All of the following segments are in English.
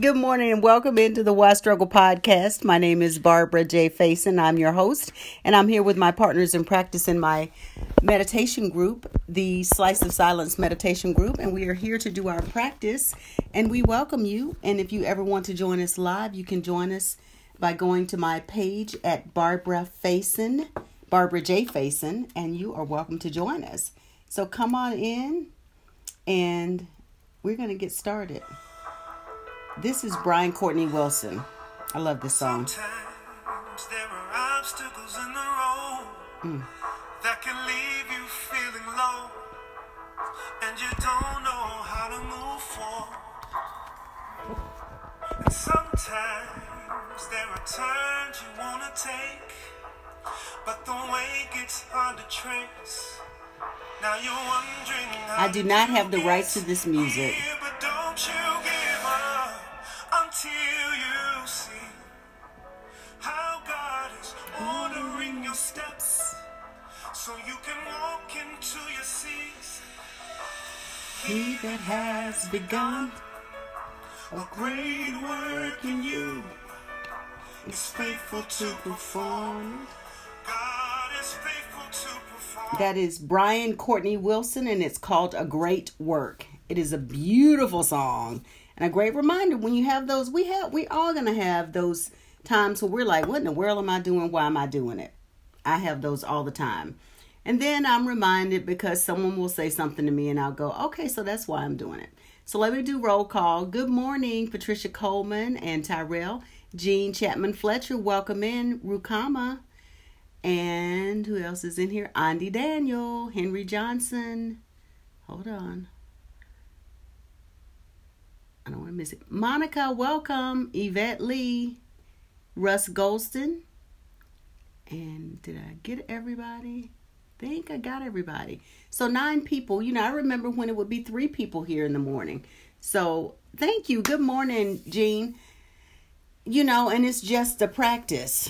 Good morning and welcome into the Why Struggle podcast. My name is Barbara J. Faison. I'm your host, and I'm here with my partners in practice in my meditation group, the Slice of Silence Meditation Group, and we are here to do our practice. And we welcome you. And if you ever want to join us live, you can join us by going to my page at Barbara Faison, Barbara J. Faison, and you are welcome to join us. So come on in, and we're going to get started. This is Brian Courtney Wilson. I love this song. Sometimes there are obstacles in the road Mm. that can leave you feeling low, and you don't know how to move forward. And sometimes there are turns you wanna take, but the way gets hard to trace. Now you're wondering how I do not have the rights to this music. So you can walk into your season. He that has begun A great work in you is faithful to perform. God is faithful to perform. That is Brian Courtney Wilson, and it's called A Great Work. It is a beautiful song and a great reminder when you have those. We have, we all gonna have those times where we're like, "What in the world am I doing? Why am I doing it?" I have those all the time, and then I'm reminded because someone will say something to me, and I'll go, "Okay, so that's why I'm doing it." So let me do roll call. Good morning, Patricia Coleman and Tyrell. Jean Chapman Fletcher, welcome in. Rukama. And who else is in here? Andy Daniel, Henry Johnson. Hold on. I don't want to miss it. Monica, welcome. Yvette Lee, Russ Golston. And did I get everybody? Think I got everybody. So nine people. You know, I remember when it would be three people here in the morning. So thank you. Good morning, Jean. You know, and it's just a practice.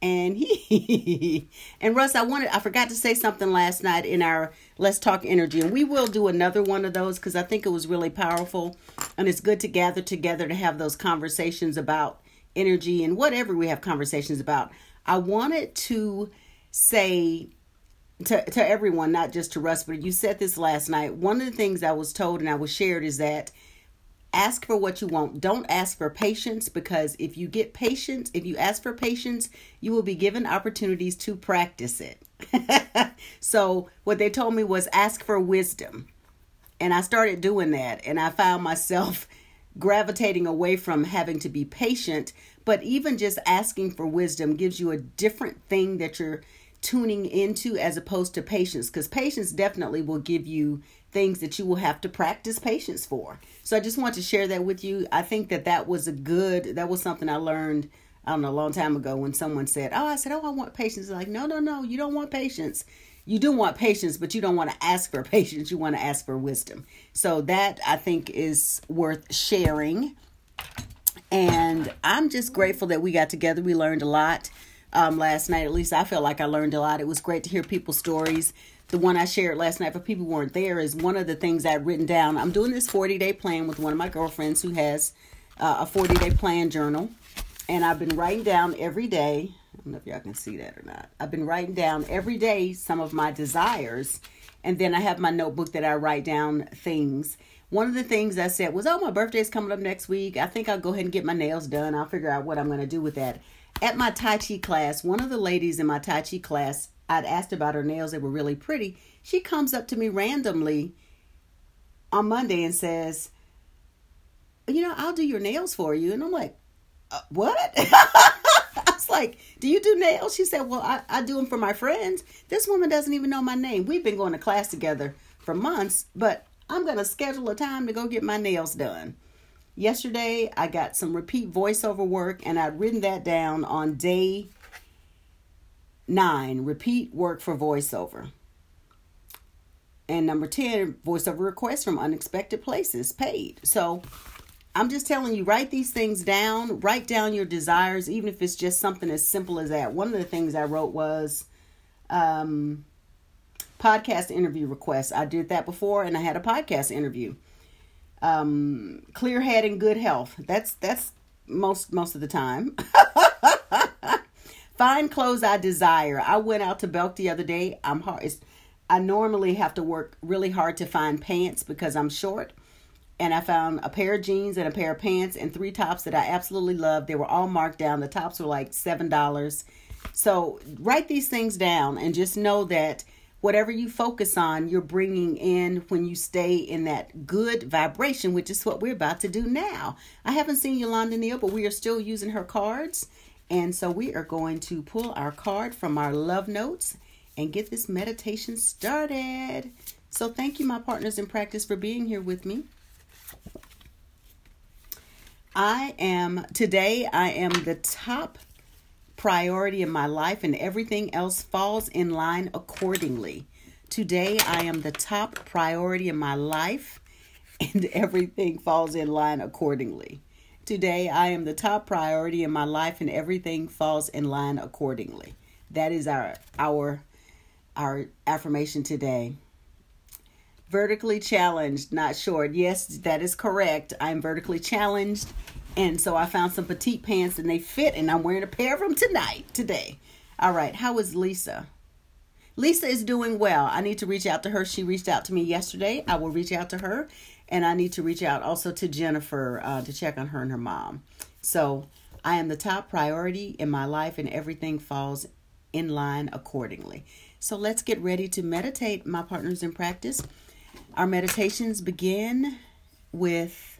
And he and Russ, I wanted I forgot to say something last night in our Let's Talk Energy, and we will do another one of those because I think it was really powerful, and it's good to gather together to have those conversations about energy and whatever we have conversations about. I wanted to say to to everyone, not just to Russ, but you said this last night. One of the things I was told and I was shared is that ask for what you want. Don't ask for patience because if you get patience, if you ask for patience, you will be given opportunities to practice it. so, what they told me was ask for wisdom. And I started doing that and I found myself gravitating away from having to be patient, but even just asking for wisdom gives you a different thing that you're tuning into as opposed to patience because patience definitely will give you things that you will have to practice patience for. So I just want to share that with you. I think that that was a good that was something I learned I don't know a long time ago when someone said, "Oh, I said, "Oh, I want patience." Like, "No, no, no, you don't want patience." You do want patience, but you don't want to ask for patience. You want to ask for wisdom. So that I think is worth sharing. And I'm just grateful that we got together. We learned a lot um, last night. At least I felt like I learned a lot. It was great to hear people's stories. The one I shared last night for people weren't there is one of the things I'd written down. I'm doing this 40 day plan with one of my girlfriends who has uh, a 40 day plan journal. And I've been writing down every day. I don't know if y'all can see that or not. I've been writing down every day some of my desires. And then I have my notebook that I write down things. One of the things I said was, Oh, my birthday's coming up next week. I think I'll go ahead and get my nails done. I'll figure out what I'm going to do with that at my Tai Chi class, one of the ladies in my Tai Chi class, I'd asked about her nails. They were really pretty. She comes up to me randomly on Monday and says, You know, I'll do your nails for you. And I'm like, uh, What? I was like, Do you do nails? She said, Well, I, I do them for my friends. This woman doesn't even know my name. We've been going to class together for months, but I'm going to schedule a time to go get my nails done. Yesterday, I got some repeat voiceover work, and I'd written that down on day nine repeat work for voiceover. And number 10, voiceover requests from unexpected places paid. So I'm just telling you, write these things down, write down your desires, even if it's just something as simple as that. One of the things I wrote was um, podcast interview requests. I did that before, and I had a podcast interview um, clear head and good health. That's that's most most of the time. Find clothes I desire. I went out to Belk the other day. I'm hard. I normally have to work really hard to find pants because I'm short. And I found a pair of jeans and a pair of pants and three tops that I absolutely love. They were all marked down. The tops were like seven dollars. So write these things down and just know that whatever you focus on, you're bringing in when you stay in that good vibration, which is what we're about to do now. I haven't seen Yolanda Neal, but we are still using her cards. And so we are going to pull our card from our love notes and get this meditation started. So thank you, my partners in practice, for being here with me. I am, today, I am the top priority in my life, and everything else falls in line accordingly. Today, I am the top priority in my life, and everything falls in line accordingly. Today, I am the top priority in my life, and everything falls in line accordingly. That is our our our affirmation today. Vertically challenged, not short. Yes, that is correct. I'm vertically challenged and so I found some petite pants and they fit, and I'm wearing a pair of them tonight, today. All right, how is Lisa? Lisa is doing well. I need to reach out to her. She reached out to me yesterday. I will reach out to her. And I need to reach out also to Jennifer uh, to check on her and her mom. So I am the top priority in my life, and everything falls in line accordingly. So let's get ready to meditate, my partners in practice. Our meditations begin with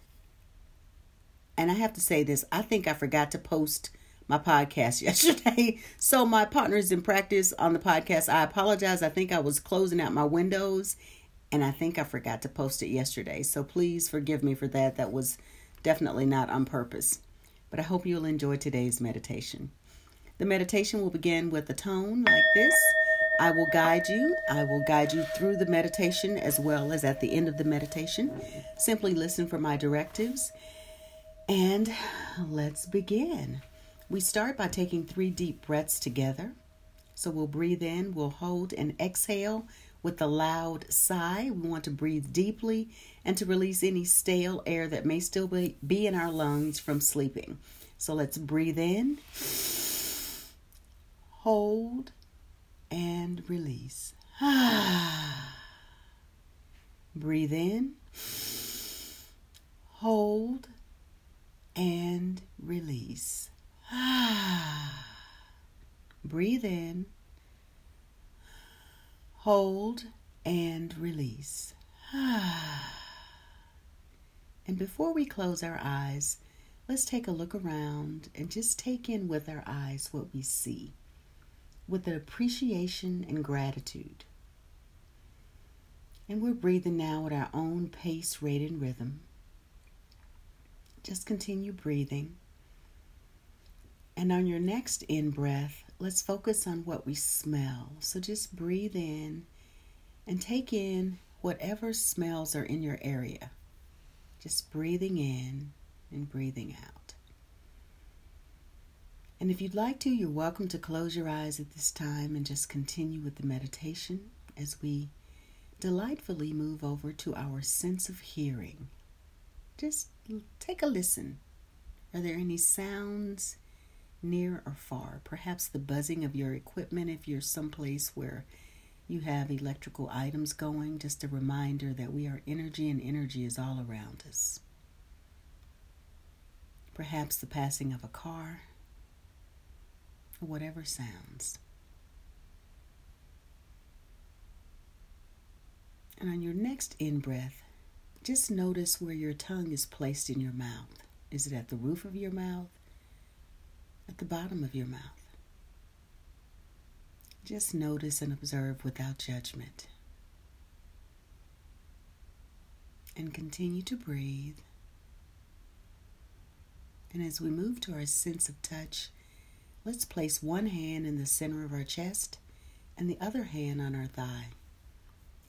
and I have to say this I think I forgot to post my podcast yesterday. So, my partners in practice on the podcast, I apologize. I think I was closing out my windows and I think I forgot to post it yesterday. So, please forgive me for that. That was definitely not on purpose. But I hope you'll enjoy today's meditation. The meditation will begin with a tone like this. I will guide you. I will guide you through the meditation as well as at the end of the meditation. Simply listen for my directives and let's begin. We start by taking three deep breaths together. So we'll breathe in, we'll hold and exhale with a loud sigh. We want to breathe deeply and to release any stale air that may still be, in our lungs from sleeping. So let's breathe in, hold, and release. breathe in, hold, and release. Breathe in, hold, and release. and before we close our eyes, let's take a look around and just take in with our eyes what we see with an appreciation and gratitude. And we're breathing now at our own pace, rate, and rhythm. Just continue breathing. And on your next in breath, let's focus on what we smell. So just breathe in and take in whatever smells are in your area. Just breathing in and breathing out. And if you'd like to, you're welcome to close your eyes at this time and just continue with the meditation as we delightfully move over to our sense of hearing. Just take a listen. Are there any sounds near or far? Perhaps the buzzing of your equipment if you're someplace where you have electrical items going. Just a reminder that we are energy and energy is all around us. Perhaps the passing of a car, whatever sounds. And on your next in breath, just notice where your tongue is placed in your mouth. Is it at the roof of your mouth? At the bottom of your mouth? Just notice and observe without judgment. And continue to breathe. And as we move to our sense of touch, let's place one hand in the center of our chest and the other hand on our thigh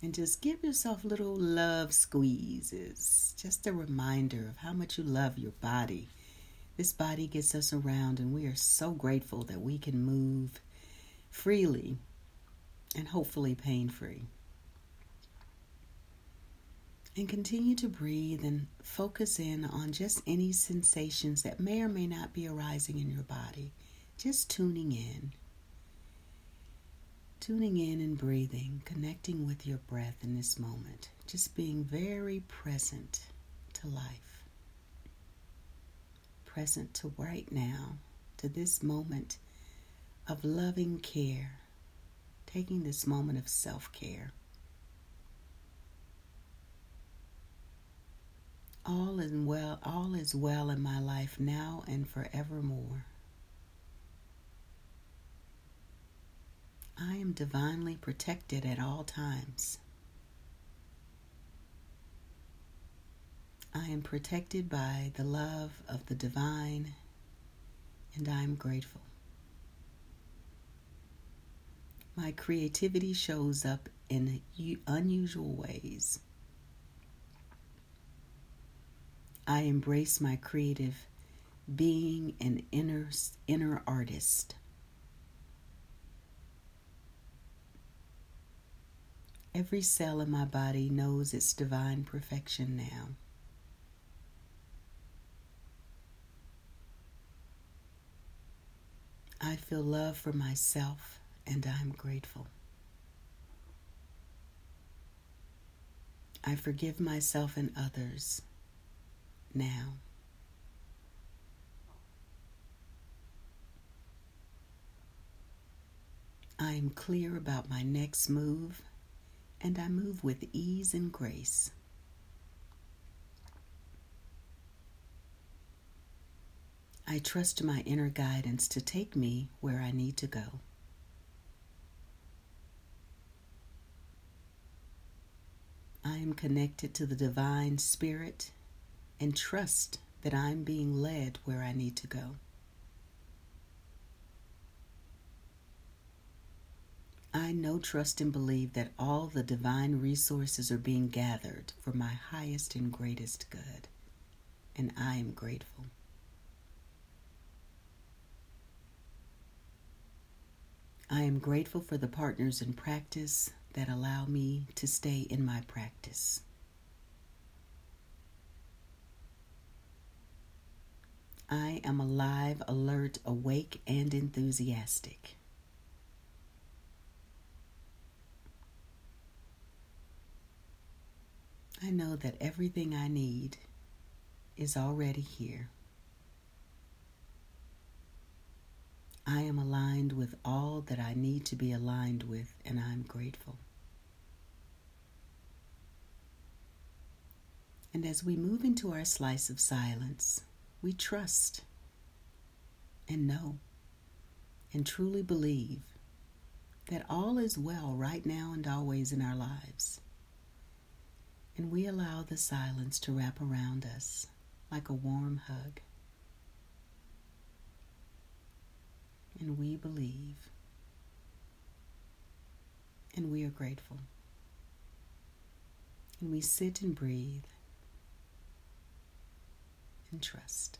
and just give yourself little love squeezes. Just a reminder of how much you love your body. This body gets us around, and we are so grateful that we can move freely and hopefully pain free. And continue to breathe and focus in on just any sensations that may or may not be arising in your body. Just tuning in. Tuning in and breathing, connecting with your breath in this moment. Just being very present to life. Present to right now, to this moment of loving care. Taking this moment of self care. All is well, all is well in my life now and forevermore. I am divinely protected at all times. I am protected by the love of the divine, and I am grateful. My creativity shows up in unusual ways. I embrace my creative being an inner, inner artist. Every cell in my body knows its divine perfection now. I feel love for myself and I'm grateful. I forgive myself and others now. I am clear about my next move and I move with ease and grace. I trust my inner guidance to take me where I need to go. I am connected to the divine spirit and trust that I'm being led where I need to go. I know, trust, and believe that all the divine resources are being gathered for my highest and greatest good, and I am grateful. I am grateful for the partners in practice that allow me to stay in my practice. I am alive, alert, awake, and enthusiastic. I know that everything I need is already here. I am aligned with all that I need to be aligned with, and I'm grateful. And as we move into our slice of silence, we trust and know and truly believe that all is well right now and always in our lives. And we allow the silence to wrap around us like a warm hug. And we believe. And we are grateful. And we sit and breathe and trust.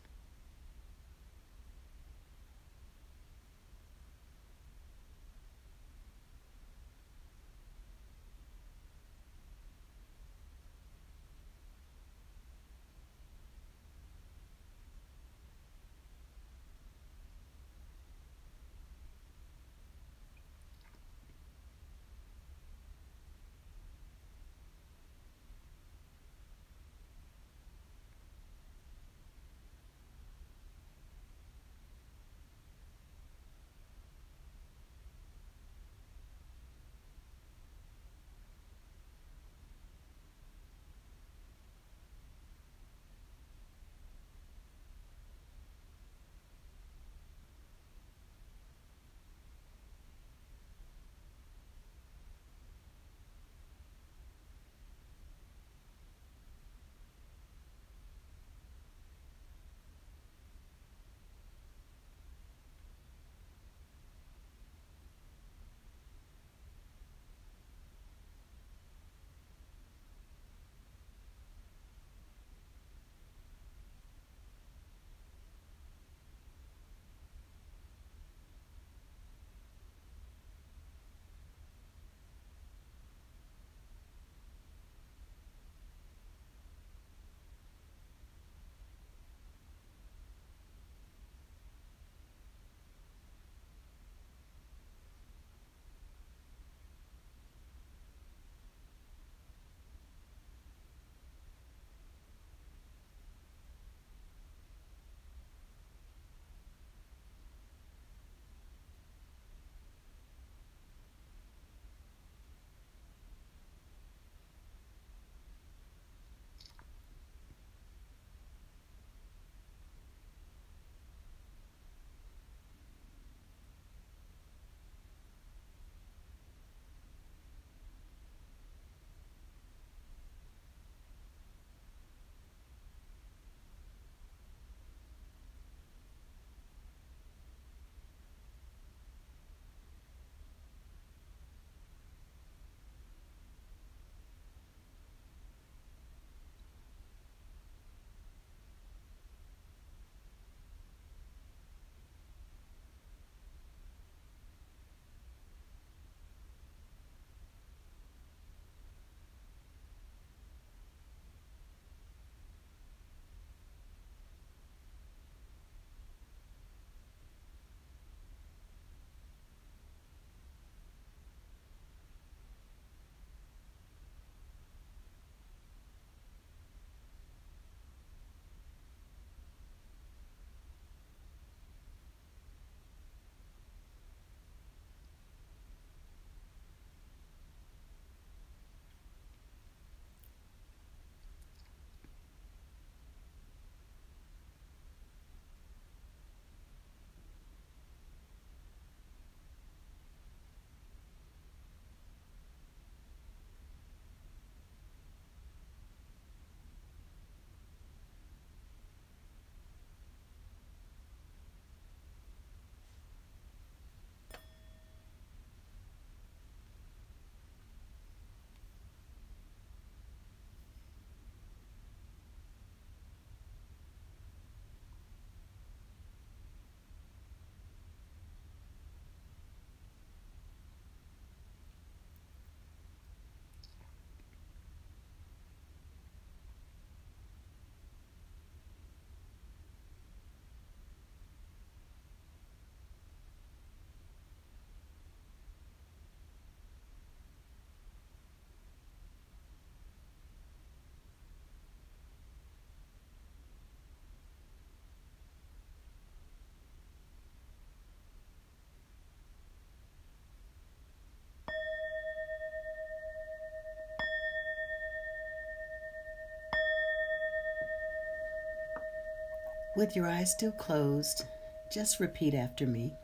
With your eyes still closed, just repeat after me.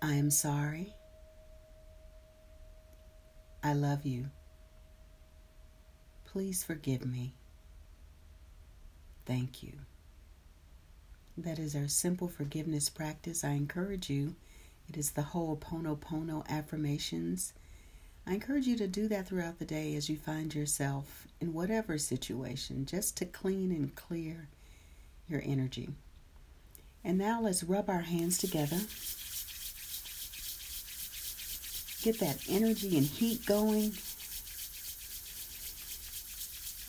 I am sorry. I love you. Please forgive me. Thank you. That is our simple forgiveness practice. I encourage you. It is the Ho'oponopono affirmations. I encourage you to do that throughout the day as you find yourself in whatever situation, just to clean and clear your energy. And now let's rub our hands together Get that energy and heat going.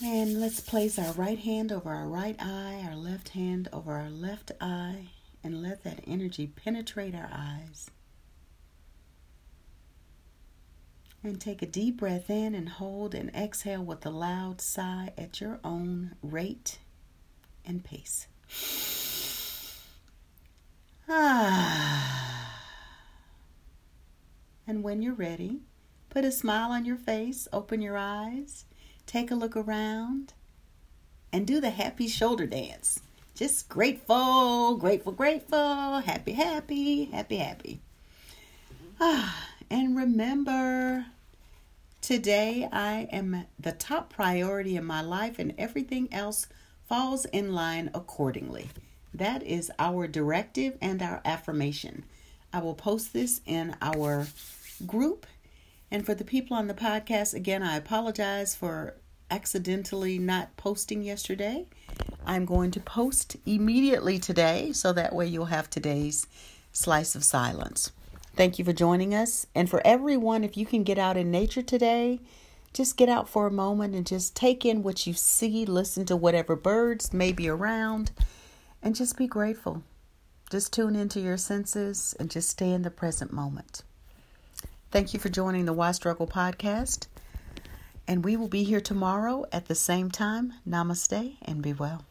And let's place our right hand over our right eye, our left hand over our left eye, and let that energy penetrate our eyes. And take a deep breath in and hold and exhale with a loud sigh at your own rate and pace. Ah. And when you're ready, put a smile on your face, open your eyes, take a look around, and do the happy shoulder dance. Just grateful, grateful, grateful, happy, happy, happy, happy. Ah, and remember, today I am the top priority in my life, and everything else falls in line accordingly. That is our directive and our affirmation. I will post this in our group. And for the people on the podcast, again, I apologize for accidentally not posting yesterday. I'm going to post immediately today so that way you'll have today's slice of silence. Thank you for joining us. And for everyone, if you can get out in nature today, just get out for a moment and just take in what you see, listen to whatever birds may be around, and just be grateful. Just tune into your senses and just stay in the present moment. Thank you for joining the Why Struggle podcast. And we will be here tomorrow at the same time. Namaste and be well.